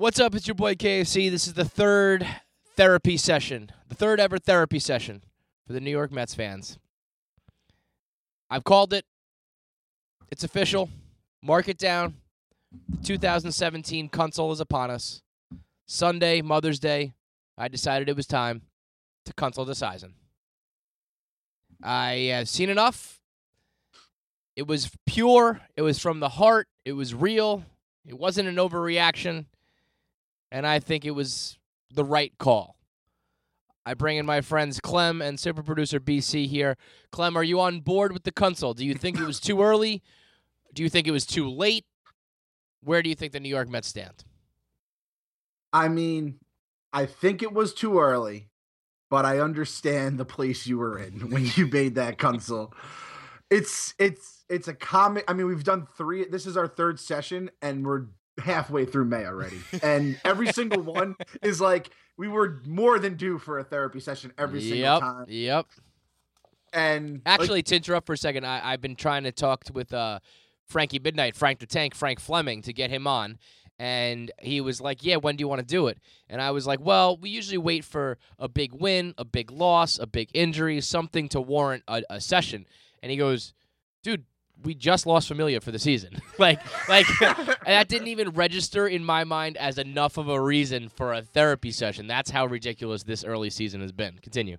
What's up? It's your boy KFC. This is the third therapy session, the third ever therapy session for the New York Mets fans. I've called it. It's official. Mark it down. The 2017 console is upon us. Sunday, Mother's Day, I decided it was time to console the season. I have seen enough. It was pure. It was from the heart. It was real. It wasn't an overreaction. And I think it was the right call. I bring in my friends Clem and super producer BC here. Clem, are you on board with the console? Do you think it was too early? Do you think it was too late? Where do you think the New York Mets stand? I mean, I think it was too early, but I understand the place you were in when you made that console. It's it's it's a comic. I mean, we've done three. This is our third session, and we're halfway through May already. And every single one is like we were more than due for a therapy session every single yep, time. Yep. And Actually, like, to interrupt for a second, I, I've been trying to talk to, with uh, Frankie Midnight, Frank the Tank, Frank Fleming to get him on. And he was like, Yeah, when do you want to do it? And I was like, Well, we usually wait for a big win, a big loss, a big injury, something to warrant a, a session. And he goes, Dude, we just lost Familia for the season. like, like that didn't even register in my mind as enough of a reason for a therapy session. That's how ridiculous this early season has been. Continue.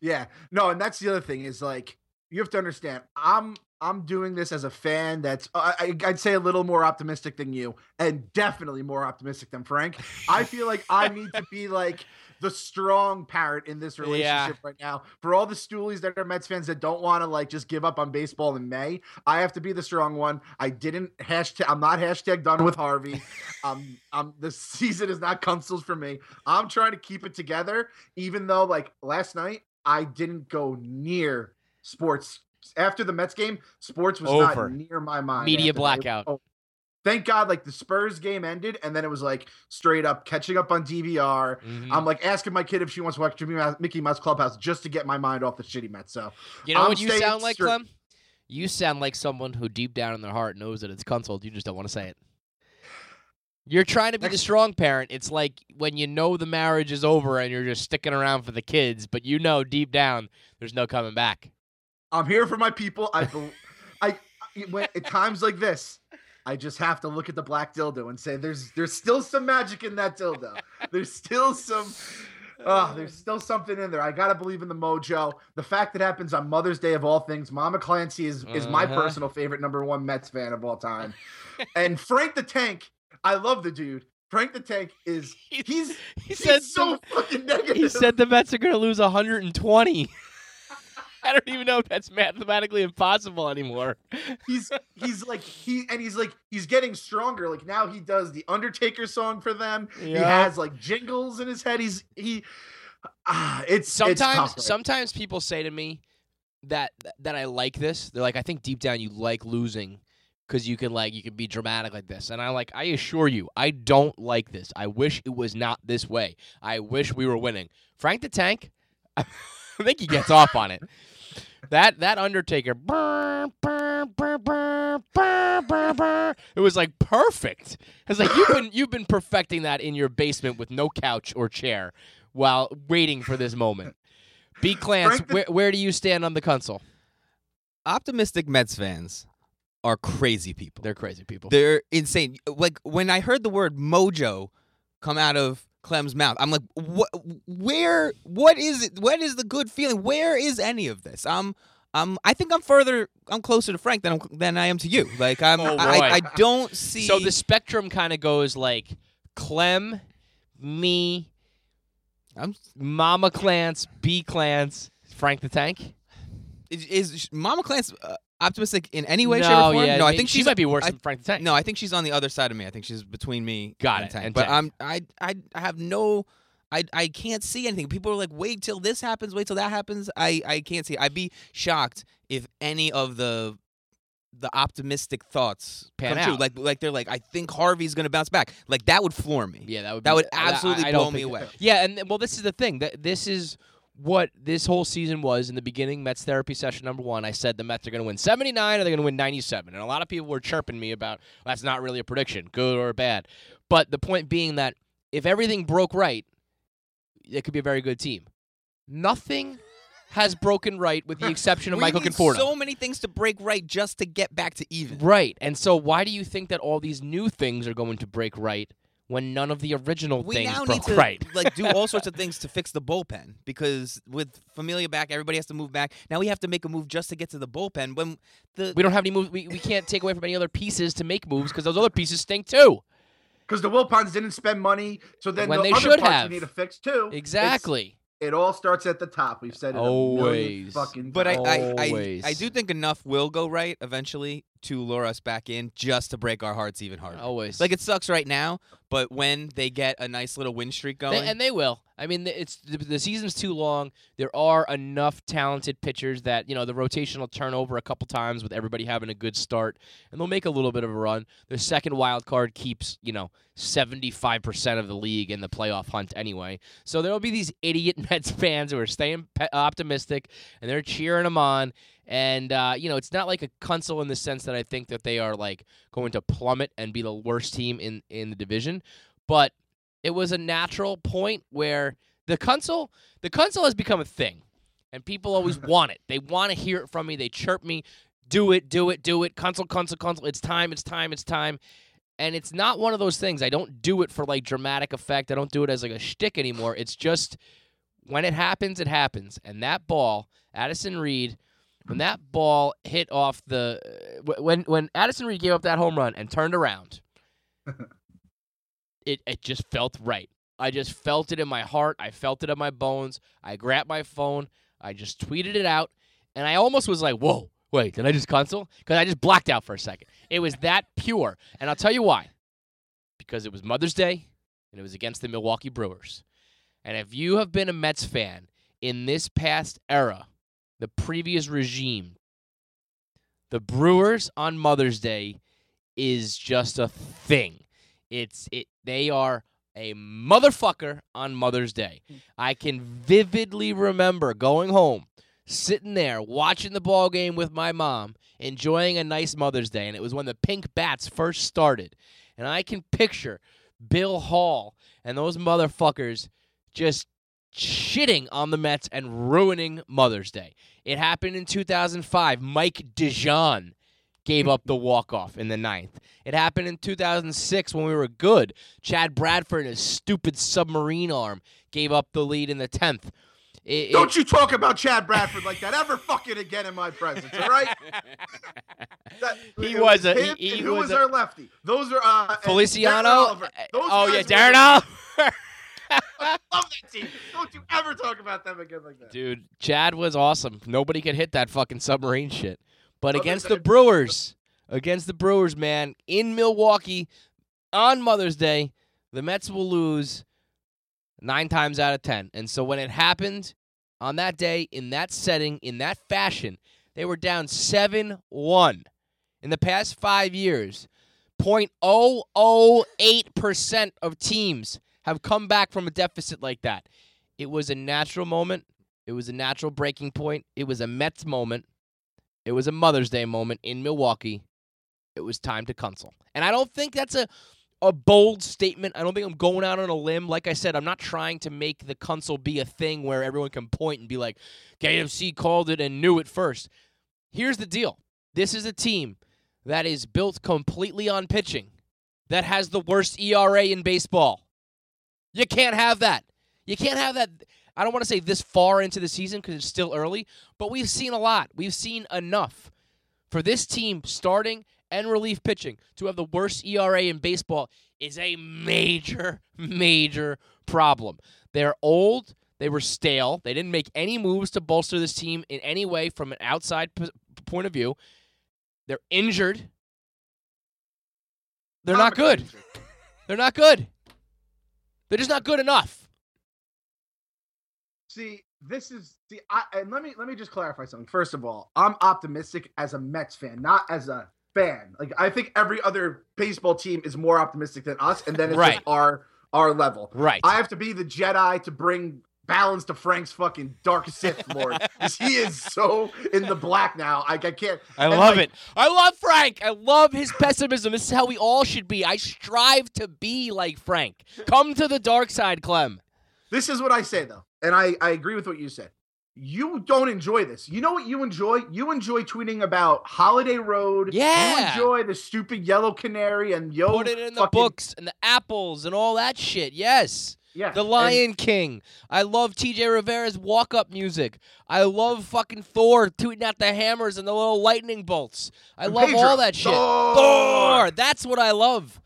yeah, no, and that's the other thing is like you have to understand. I'm I'm doing this as a fan that's uh, I, I'd say a little more optimistic than you, and definitely more optimistic than Frank. I feel like I need to be like the strong parent in this relationship right now. For all the stoolies that are Mets fans that don't want to like just give up on baseball in May, I have to be the strong one. I didn't hashtag. I'm not hashtag done with Harvey. um, um, the season is not consoles for me. I'm trying to keep it together, even though like last night I didn't go near sports after the Mets game. Sports was Over. not near my mind. Media after that. It was blackout. over. Thank God, like the Spurs game ended, and then it was like straight up catching up on DVR. Mhm. I'm like asking my kid if she wants to watch Mickey Mouse Clubhouse just to get my mind off the shitty Mets. So You know I'm what you sound like, straight. Clem? You sound like someone who deep down in their heart knows that it's consult. You just don't want to say it. You're trying to be the strong parent. It's like when you know the marriage is over and you're just sticking around for the kids, but you know deep down there's no coming back. I'm here for my people. I, bel I, when, at times like this, I just have to look at the black dildo and say, "There's, there's still some magic in that dildo. There's still some." Oh, there's still something in there. I gotta believe in the mojo. The fact that happens on Mother's Day of all things. Mama Clancy is is my Uh-huh. personal favorite number one Mets fan of all time. and Frank the Tank, I love the dude. Frank the Tank is He- he's He he's said so the, fucking negative. he said the Mets are going to lose 120. I don't even know if that's mathematically impossible anymore. he's he's like he and he's like he's getting stronger. Like now he does the Undertaker song for them. He has like jingles in his head. He's he ah, it's it's sometimes tough right sometimes people say to me that that I like this. They're like, I think deep down you like losing because you can like you can be dramatic like this. And I like I assure you, I don't like this. I wish it was not this way. I wish we were winning. Frank the Tank, I think he gets off on it. That that Undertaker, brr, brr, brr, it was like perfect. It's like you've been you've been perfecting that in your basement with no couch or chair while waiting for this moment. B. Clance, where, where do you stand on the console? Optimistic Mets fans are crazy people. They're crazy people. They're insane. Like when I heard the word mojo come out of Clem's mouth, I'm like, what? Where? What is it? What is the good feeling? Where is any of this? I'm. Um, I think I'm further, I'm closer to Frank than I'm, than I am to you. Like I'm, Oh, I. I don't see. so the spectrum kind of goes like Clem, me, I'm, Mama Clance, B. Clance, Frank the Tank. is, is Mama Clance uh, optimistic in any way, no, shape, or form? yeah, no, I think she she's might be worse I- than Frank the Tank. No, I think she's on the other side of me. I think she's between me Got and it, Tank. and but Tank. I'm I I I have no I I can't see anything. People are like, wait till this happens, wait till that happens. I I can't see. I'd be shocked if any of the the optimistic thoughts Pan come true. out. Like like they're like, I think Harvey's gonna bounce back. Like that would floor me. Yeah, that would That be- would I- I- absolutely I don't blow me think- away. Yeah, and well, this is the thing. That this is what this whole season was in the beginning. Mets therapy session number one. I said the Mets are going to win 79 or they're going to win 97, and a lot of people were chirping me about that's not really a prediction, good or bad. But the point being that if everything broke right, it could be a very good team. Nothing has broken right with the exception of We Michael Conforto. So many things to break right just to get back to even. Right. And so why do you think that all these new things are going to break right when none of the original We things now broke need to right? like do all sorts of things to fix the bullpen because with Familia back, everybody has to move back. Now we have to make a move just to get to the bullpen. When the We don't have any moves. We, we can't take away from any other pieces to make moves because those other pieces stink too. Because the Wilpons didn't spend money, so then When the they other should parts have. you need to fix too. It's- Exactly. It all starts at the top. We've said it a million Always. fucking but I, times. I, I I do think enough will go right eventually to lure us back in just to break our hearts even harder. Always. Like it sucks right now, but when they get a nice little win streak They- going, and they will. I mean, the- it's the, the season's too long. There are enough talented pitchers that you know the rotation will turn over a couple times with everybody having a good start, and they'll make a little bit of a run. Their second wild card keeps you know seventy five percent of the league in the playoff hunt anyway. So there will be these idiot Mets fans who are staying pe- optimistic and they're cheering them on. And uh, you know, it's not like a console in the sense that I think that they are like going to plummet and be the worst team in in the division, but it was a natural point where the console the console has become a thing and people always want it. They want to hear it from me. They chirp me do it do it do it. Console console console. It's time it's time it's time. And it's not one of those things. I don't do it for like dramatic effect. I don't do it as like a shtick anymore. It's just when it happens it happens. And that ball addison reed when that ball hit off the uh, when when addison reed gave up that home run and turned around it it just felt right. I just felt it in my heart. I felt it in my bones. I grabbed my phone. I just tweeted it out, and I almost was like, "Whoa, wait, did I just cancel?" Because I just blacked out for a second. It was that pure, and I'll tell you why. Because it was Mother's Day, and it was against the Milwaukee Brewers. And if you have been a Mets fan in this past era, the previous regime, the Brewers on Mother's Day is just a thing. It's it they are a motherfucker on Mother's Day. Mm. I can vividly remember going home, sitting there watching the ball game with my mom, enjoying a nice Mother's Day, and it was when the Pink Bats first started. And I can picture Bill Hall and those motherfuckers just shitting on the Mets and ruining Mother's Day. It happened in 2005. Mike DeJean gave up the walk-off in the ninth. It happened in 2006 when we were good. Chad Bradford and his stupid submarine arm gave up the lead in the 10th. It- Don't it- you talk about Chad Bradford like that ever fucking again in my presence, all right? That- He was a- he- he who was was, a- our lefty? Those are uh, Feliciano. Those oh yeah, Darren Oliver. That team. Don't you ever talk about them again like that. Dude, Chad was awesome. Nobody could hit that fucking submarine shit. But against the Brewers, against the Brewers, man, in Milwaukee on Mother's Day, the Mets will lose nine times out of ten. And so when it happened on that day, in that setting, in that fashion, they were down 7 1. In the past five years, 0.008% of teams have come back from a deficit like that. It was a natural moment. It was a natural breaking point. It was a Mets moment. It was a Mother's Day moment in Milwaukee. It was time to console. And I don't think that's a a bold statement. I don't think I'm going out on a limb. Like I said, I'm not trying to make the console be a thing where everyone can point and be like, KFC called it and knew it first. Here's the deal. This is a team that is built completely on pitching that has the worst ERA in baseball. You can't have that. You can't have that. I don't want to say this far into the season because it's still early, but we've seen a lot. We've seen enough for this team starting and relief pitching to have the worst ERA in baseball is a major, major problem. They're old. They were stale. They didn't make any moves to bolster this team in any way from an outside p- point of view. They're injured. They're not good. They're not good. They're just not good enough. See, this is see, I, and let me let me just clarify something. First of all, I'm optimistic as a Mets fan, not as a fan. Like I think every other baseball team is more optimistic than us, and then it's Right. just our our level. Right. I have to be the Jedi to bring balance to Frank's fucking dark Sith Lord. he is so in the black now. I, I can't. I love like, it. I love Frank. I love his pessimism. This is how we all should be. I strive to be like Frank. Come to the dark side, Clem. This is what I say though, and I I agree with what you said. You don't enjoy this. You know what you enjoy? You enjoy tweeting about Holiday Road. Yeah. You enjoy the stupid Yellow Canary and yo. Put it in the books and the apples and all that shit. Yes. Yeah. The and- Lion King. I love TJ Rivera's walk up music. I love fucking Thor tooting out the hammers and the little lightning bolts. I And love Pedro. all that shit. Thor. Thor. That's what I love.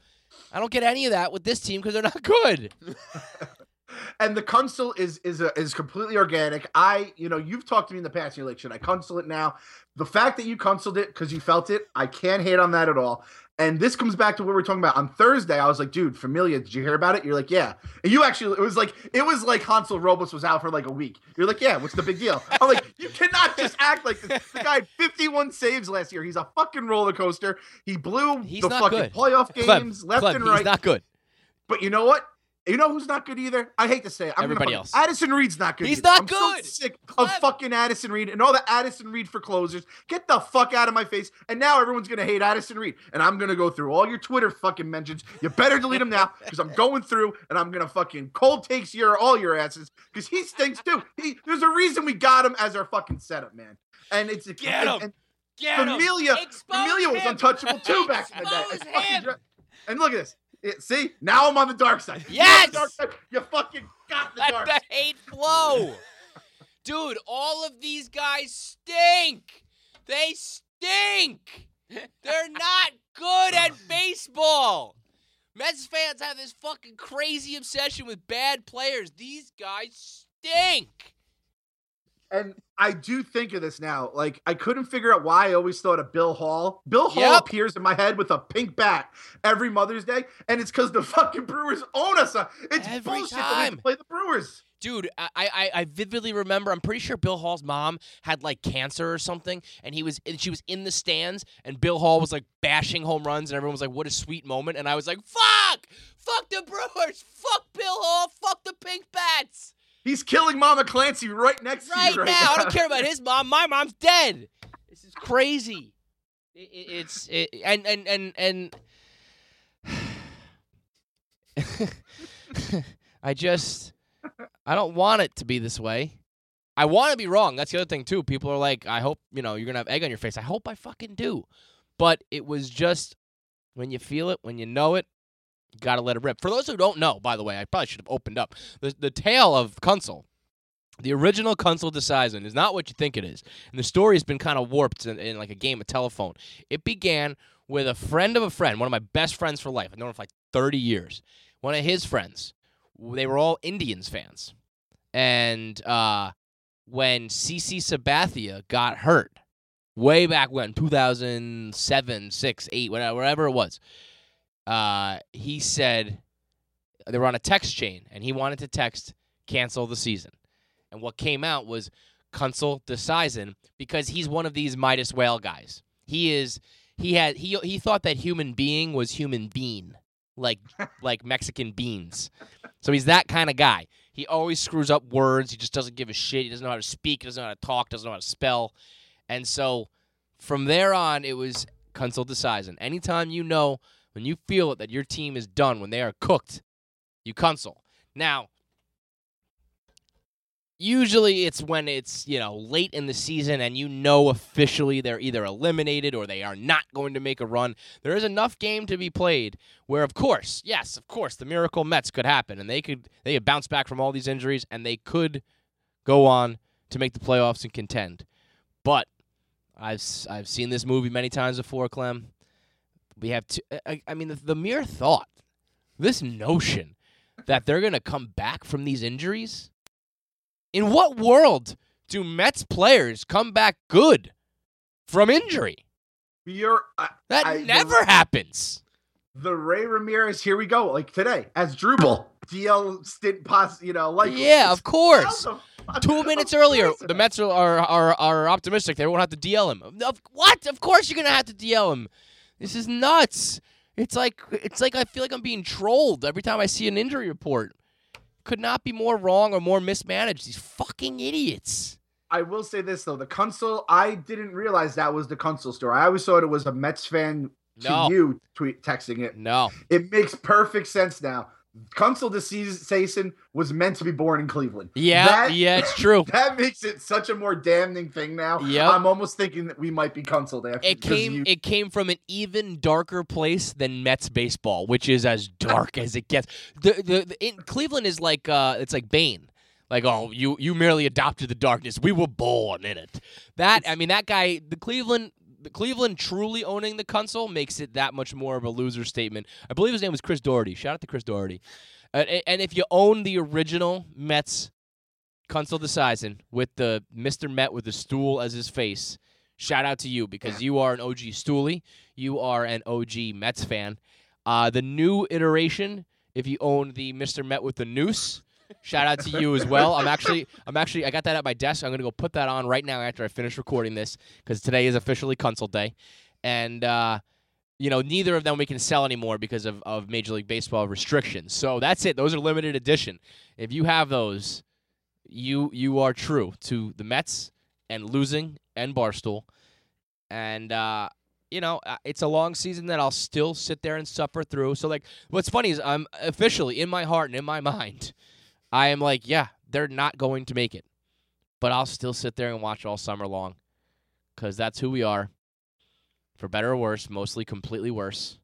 I don't get any of that with this team because they're not good. and the console is is a, is completely organic. I, you know, you've talked to me in the past. And you're like, should I console it now? The fact that you consoled it because you felt it, I can't hate on that at all. And this comes back to what we're talking about on Thursday. I was like, dude, Familia, did you hear about it? You're like, yeah. And you actually, it was like, it was like Hansel Robles was out for like a week. You're like, yeah, what's the big deal? I'm like, you cannot just act like this. The guy had 51 saves last year. He's a fucking roller coaster. He blew He's the fucking good. playoff games left and right. he's not good. But you know what? You know who's not good either? I hate to say it. I'm Everybody else. Addison Reed's not good. He's either. not I'm so sick Clem. of fucking Addison Reed and all the Addison Reed for closers. Get the fuck out of my face. And now everyone's gonna hate Addison Reed. And I'm gonna go through all your Twitter fucking mentions. You better delete them now because I'm going through and I'm gonna fucking cold takes your all your asses because he stinks too. He there's a reason we got him as our fucking setup, man. And it's Get and- him. and Get. Familia, Familia was untouchable too back in the day. Expose I fucking him. dra- And look at this. It- see, now I'm on the dark side. Yes! dark side. You fucking got the Let dark the hate flow. Dude, all of these guys stink. They stink. They're not good at baseball. Mets fans have this fucking crazy obsession with bad players. These guys stink. And I do think of this now. Like, I couldn't figure out why I always thought of Bill Hall. Bill Hall Yep. appears in my head with a pink bat every Mother's Day, and it's because the fucking Brewers own us. Uh, it's Every bullshit that we time. to play the Brewers. Dude, I, I I vividly remember. I'm pretty sure Bill Hall's mom had like cancer or something, and he was and she was in the stands, and Bill Hall was like bashing home runs, and everyone was like, "What a sweet moment!" And I was like, "Fuck, fuck the Brewers, fuck Bill Hall, fuck the Pink Bats." He's killing Mama Clancy right next Right, to you right now, I don't care about his mom. My mom's dead. This is crazy. It, it, it's it, and and and and I just I don't want it to be this way. I want to be wrong. That's the other thing too. People are like, I hope you know you're gonna have egg on your face. I hope I fucking do. But it was just when you feel it, when you know it, you gotta let it rip. For those who don't know, by the way, I probably should have opened up the the tale of Cuncel. The original Cuncel Da Saeson is not what you think it is, and the story has been kind of warped in, in like a game of telephone. It began with a friend of a friend, one of my best friends for life. I've known him for like 30 years. One of his friends. They were all Indians fans, and uh, when CC Sabathia got hurt, way back when 2007, six, eight, whatever, whatever it was, uh, he said they were on a text chain, and he wanted to text cancel the season. And what came out was Cuncel Da Saeson because he's one of these Midas Whale guys. He is he had he he thought that human being was human bean, like like Mexican beans. So he's that kind of guy. He always screws up words. He just doesn't give a shit. He doesn't know how to speak. He doesn't know how to talk. Doesn't know how to spell. And so from there on, it was Cuncel Da Saeson. Anytime you know when you feel it that your team is done, when they are cooked, you Cuncel. Now, usually it's when it's you know late in the season and you know officially they're either eliminated or they are not going to make a run there is enough game to be played where of course yes of course the miracle mets could happen and they could they could bounce back from all these injuries and they could go on to make the playoffs and contend but i've i've seen this movie many times before clem we have to i, I mean the, the mere thought this notion that they're going to come back from these injuries in what world do Mets players come back good from injury? You're uh, That I- the- never happens. the Ray Ramirez. Here we go. Like today, Asdrubal DL stint pos. You know, like yeah, of course. How the fuck- Two minutes earlier, the Mets are, are are are optimistic they won't have to DL him. Of, what? Of course you're gonna have to DL him. This is nuts. It's like it's like I feel like I'm being trolled every time I see an injury report. could not be more wrong or more mismanaged. These fucking idiots. I will say this though, the console I didn't realize that was the console story. I always thought it was a Mets fan to No. you tweet texting it. No. It makes perfect sense now. Cuncel season was meant to be born in Cleveland. Yeah, That- yeah, it's true. That makes it such a more damning thing now. Yeah, I'm almost thinking that we might be Cuncel after It came you- it came from an even darker place than Mets baseball, which is as dark as it gets. The the, the in, Cleveland is like uh it's like Bane. Like, oh, you you merely adopted the darkness. We were born in it. That I mean that guy the Cleveland the Cleveland truly owning the console makes it that much more of a loser statement. I believe his name was Chris Doherty. Shout out to Chris Doherty. Uh, a- and if you own the original Mets console Decision with the Mr. Met with the stool as his face, shout out to you because you are an OG Stoolie. You are an OG Mets fan. Uh, the new iteration, if you own the Mr. Met with the noose, shout out to you as well. I'm actually, I'm actually, I got that at my desk. I'm gonna go put that on right now after I finish recording this because today is officially console day, and uh, you know neither of them we can sell anymore because of, of Major League Baseball restrictions. So that's it. Those are limited edition. If you have those, you you are true to the Mets and losing and Barstool, and uh, you know uh, it's a long season that I'll still sit there and suffer through. So like, what's funny is I'm officially in my heart and in my mind, I am like, yeah, they're not going to make it, but I'll still sit there and watch all summer long, because that's who we are, for better or worse, mostly completely worse.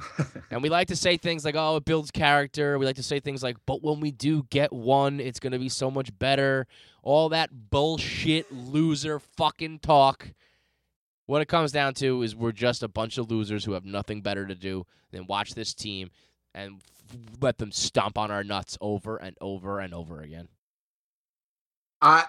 and we like to say things like, oh, it builds character. We like to say things like, but when we do get one, it's going to be so much better. All that bullshit loser fucking talk. What it comes down to is we're just a bunch of losers who have nothing better to do than watch this team and f- let them stomp on our nuts over and over and over again. I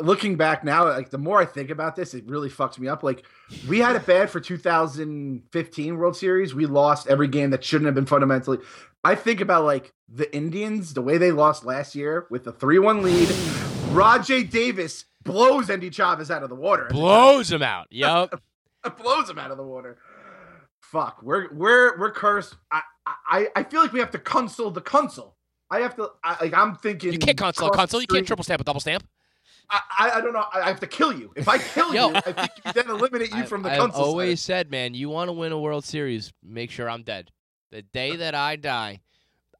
looking back now, like the more I think about this, it really fucks me up. Like we had it bad for 2015 World Series. We lost every game that shouldn't have been fundamentally. I think about like the Indians, the way they lost last year with a 3-1 lead. Rajai Davis blows Andy Chavez out of the water. Blows him out. Yup. blows him out of the water. Fuck, we're we're we're cursed. I I I feel like we have to console the console. I have to I, like I'm thinking. You can't console a console. You can't triple stamp a double stamp. I, I I don't know. I I have to kill you. If I kill Yo. you, I think you then eliminate you I- from the I've console. always said, man, you want to win a World Series, make sure I'm dead. The day that I die,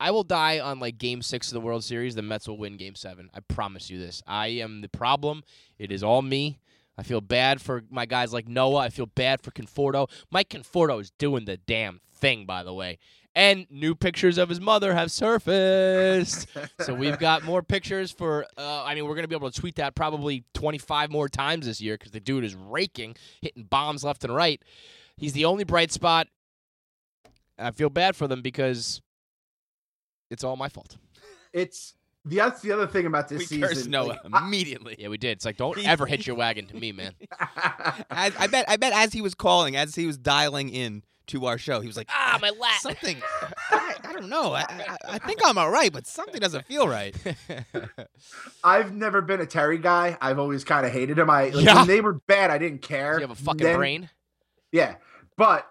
I will die on like Game Six of the World Series. The Mets will win Game Seven. I promise you this. I am the problem. It is all me. I feel bad for my guys like Noah. I feel bad for Conforto. Mike Conforto is doing the damn thing, by the way. And new pictures of his mother have surfaced. so we've got more pictures for. Uh, I mean, we're gonna be able to tweet that probably 25 more times this year because the dude is raking, hitting bombs left and right. He's the only bright spot. I feel bad for them because it's all my fault. It's the that's the other thing about this we season. cursed Noah like, I- immediately. Yeah, we did. It's like don't ever hit your wagon to me, man. As, I bet. I bet as he was calling, as he was dialing in to our show, he was like, Ah, my lat. something. I, I don't know. I, I, I think I'm all right, but something doesn't feel right. I've never been a Terry guy. I've always kind of hated him. I like, Yeah. when they were bad, I didn't care. you have a fucking Then- brain. Yeah, but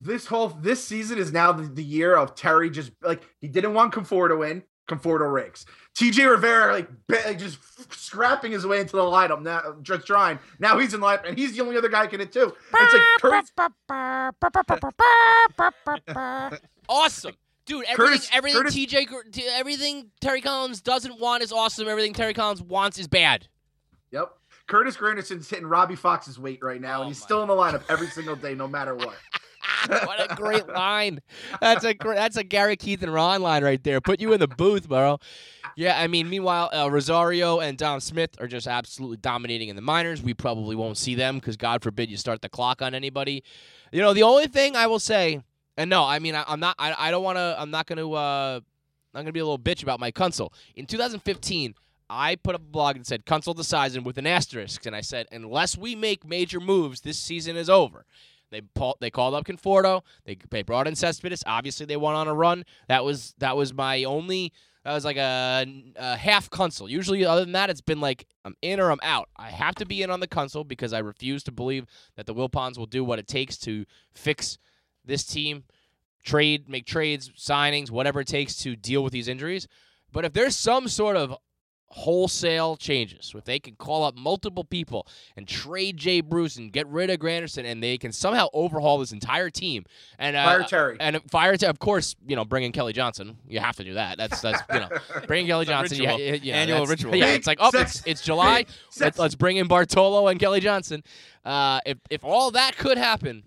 this whole this season is now the, the year of Terry just like he didn't want Conforto in. Conforto Riggs. TJ Rivera like, ba- like just scrapping his way into the lineup now, just trying. Now he's in lineup, and he's the only other guy can hit too. It's like Curtis, Awesome. Dude, everything, Curtis- everything Curtis- TJ, everything Terry Collins doesn't want is awesome. Everything Terry Collins wants is bad. Yep. Curtis Granderson's hitting Robbie Fox's weight right now, Oh and he's still in the lineup every single day, no matter what. What a great line. That's a that's a Gary Keith and Ron line right there. Put you in the booth, bro. Yeah, I mean, meanwhile, uh, Rosario and Dom Smith are just absolutely dominating in the minors. We probably won't see them because God forbid you start the clock on anybody. You know, the only thing I will say, and no, I mean, I, I'm not, I, I don't want to, I'm not going to, uh, I'm going to be a little bitch about my console. In 2015, I put up a blog that said console decision with an asterisk, and I said, unless we make major moves, this season is over. They they called up Conforto. They they brought in Cespedes. Obviously, they went on a run. That was that was my only. That was like a, a half console. Usually, other than that, it's been like I'm in or I'm out. I have to be in on the console because I refuse to believe that the Wilpons will do what it takes to fix this team, trade, make trades, signings, whatever it takes to deal with these injuries. But if there's some sort of wholesale changes, if they can call up multiple people and trade Jay Bruce and get rid of Granderson, and they can somehow overhaul this entire team and uh, Fire Terry. and fire, Ter- of course, you know, bring in Kelly Johnson, you have to do that. That's that's you know, bringing Kelly Johnson, you, ritual. you, you know, Annual ritual. Yeah, it's like oh, sex- it's, it's July. Let's, let's bring in Bartolo and Kelly Johnson. Uh, if if all that could happen,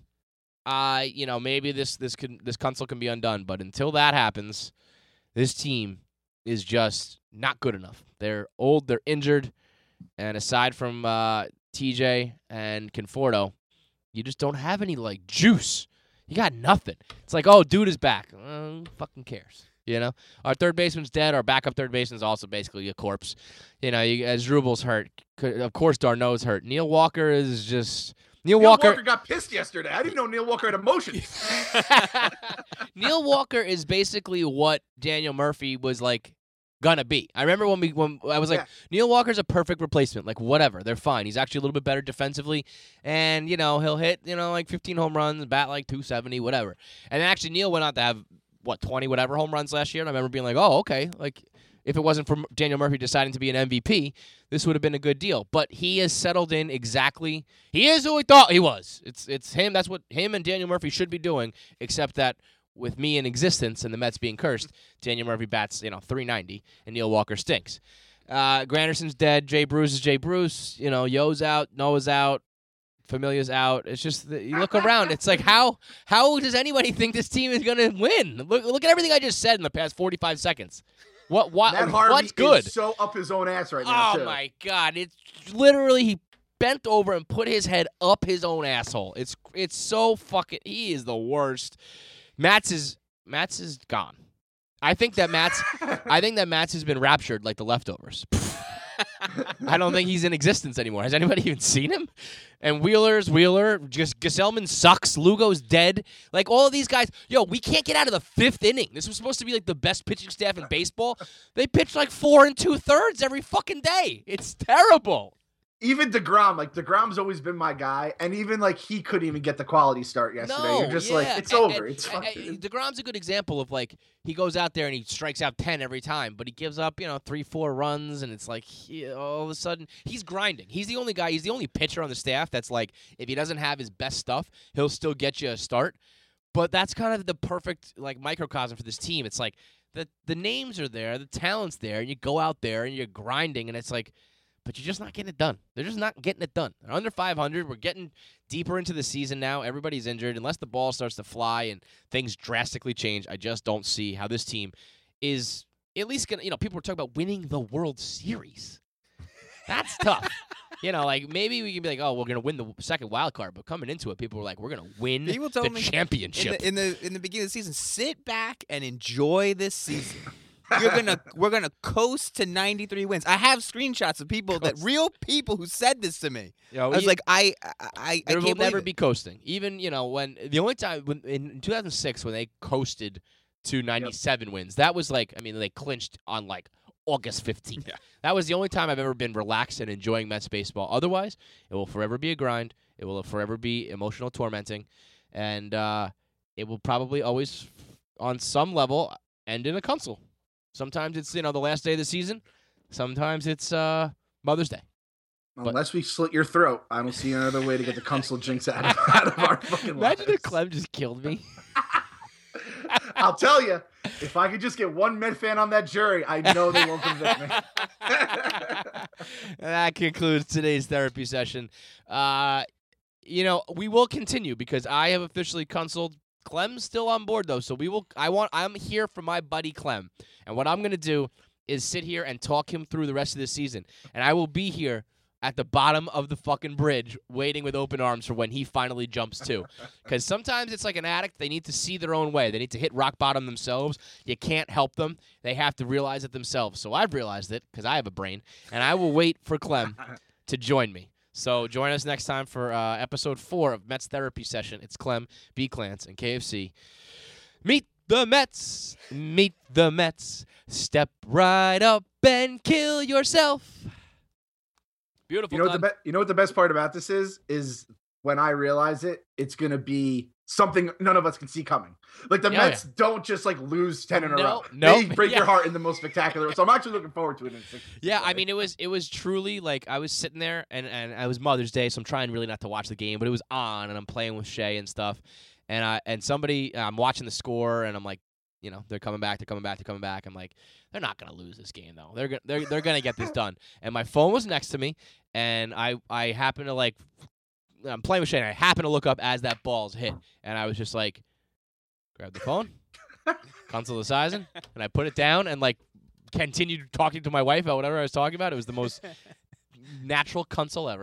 uh, you know, maybe this this can this console can be undone. But until that happens, this team is just not good enough. They're old, they're injured, and aside from uh, TJ and Conforto, you just don't have any like juice. You got nothing. It's like, oh, dude is back. Uh, fucking cares? You know, our third baseman's dead. Our backup third baseman's also basically a corpse. You know, you, Asdrubal's hurt, of course d'Arnaud's hurt. Neil Walker is just Neil, Neil Walker. Walker. got pissed yesterday. I didn't know Neil Walker had emotions. Neil Walker is basically what Daniel Murphy was like gonna be. I remember when we when I was like Yeah. Neil Walker's a perfect replacement. Like whatever, they're fine. He's actually a little bit better defensively, and you know he'll hit you know like 15 home runs, bat like 270, whatever. And actually Neil went on to have what 20 whatever home runs last year. And I remember being like, oh okay, like. If it wasn't for Daniel Murphy deciding to be an MVP, this would have been a good deal. But he has settled in exactly. He is who we thought he was. It's it's him. That's what him and Daniel Murphy should be doing. Except that with me in existence and the Mets being cursed, Daniel Murphy bats you know 390 and Neil Walker stinks. Uh, Granderson's dead. Jay Bruce is Jay Bruce. You know Yo's out. Noah's out. Familia's out. It's just that you look around. It's like how how does anybody think this team is gonna win? Look look at everything I just said in the past 45 seconds. What what Matt Harvey what's good? is so up his own ass right now. Oh too. my god! It's literally he bent over and put his head up his own asshole. It's it's so fucking. He is the worst. Matz is Matz is gone. I think that Matz. I think that Matz has been raptured like the leftovers. I don't think he's in existence anymore. Has anybody even seen him? And Wheeler's Wheeler. Just Gesellman sucks. Lugo's dead. Like all of these guys. Yo, we can't get out of the fifth inning. This was supposed to be like the best pitching staff in baseball. They pitch like four and two thirds every fucking day. It's terrible. Even Degrom, like Degrom's always been my guy, and even like he couldn't even get the quality start yesterday. No, You're just yeah. like it's And- over. and- it's and- and Degrom's a good example of like he goes out there and he strikes out ten every time, but he gives up you know three four runs, and it's like he, all of a sudden he's grinding. He's the only guy. He's the only pitcher on the staff that's like if he doesn't have his best stuff, he'll still get you a start. But that's kind of the perfect like microcosm for this team. It's like the the names are there, the talent's there, and you go out there and you're grinding, and it's like but you're just not getting it done. They're just not getting it done. They're under 500. We're getting deeper into the season now. Everybody's injured. Unless the ball starts to fly and things drastically change, I just don't see how this team is at least going to, you know, people were talking about winning the World Series. That's tough. You know, like maybe we can be like, oh, we're going to win the second wild card, but coming into it, people were like, we're going to win People told the me championship. in the, in the in the beginning of the season, sit back and enjoy this season. You're gonna we're gonna coast to 93 wins. I have screenshots of people that real people who said this to me. I was you- like, I I I, will never it. be coasting. Even you know when the only time when in 2006 when they coasted to 97 wins, that was like I mean they clinched on like August 15th. Yeah. That was the only time I've ever been relaxed and enjoying Mets baseball. Otherwise, it will forever be a grind. It will forever be emotional tormenting, and uh, it will probably always, on some level, end in a console. Sometimes it's you know the last day of the season. Sometimes it's uh, Mother's Day. Unless we slit your throat, I don't see another way to get the console jinx out of, out of our fucking life. Imagine if. Clem just killed me. I'll tell you, if I could just get one Met fan on that jury, I know they won't convict me. that concludes today's therapy session. Uh, you know, we will continue because I have officially consulted. Clem's still on board though, so we will. I want. I'm here for my buddy Clem, and what I'm gonna do is sit here and talk him through the rest of the season, and I will be here at the bottom of the fucking bridge, waiting with open arms for when he finally jumps too. Because sometimes it's like an addict; they need to see their own way. They need to hit rock bottom themselves. You can't help them; they have to realize it themselves. So I've realized it because I have a brain, and I will wait for Clem to join me. So join us next time for uh, episode four of Mets Therapy Session. It's Clem, B. Clance, and KFC. Meet the Mets. Meet the Mets. Step right up and kill yourself. Beautiful. You know what the be- you know what the best part about this is is when I realize it, it's gonna be something none of us can see coming. Like the Yeah, oh, Mets don't just like lose ten in a No, row. no, they break yeah. your heart in the most spectacular. So I'm actually looking forward to it. Yeah, I mean it was it was truly like I was sitting there and and it was Mother's Day, so I'm trying really not to watch the game, but it was on and I'm playing with Shay and stuff, and I and somebody uh, I'm watching the score and I'm like, you know, they're coming back, they're coming back, they're coming back. I'm like, they're not gonna lose this game though. They're gonna they're they're gonna get this done. And my phone was next to me, and I I happened to like. I'm playing with Shane. I happen to look up as that ball's hit, and I was just like, grab the phone, console the sizing, and I put it down and like continued talking to my wife about whatever I was talking about. It was the most natural console ever.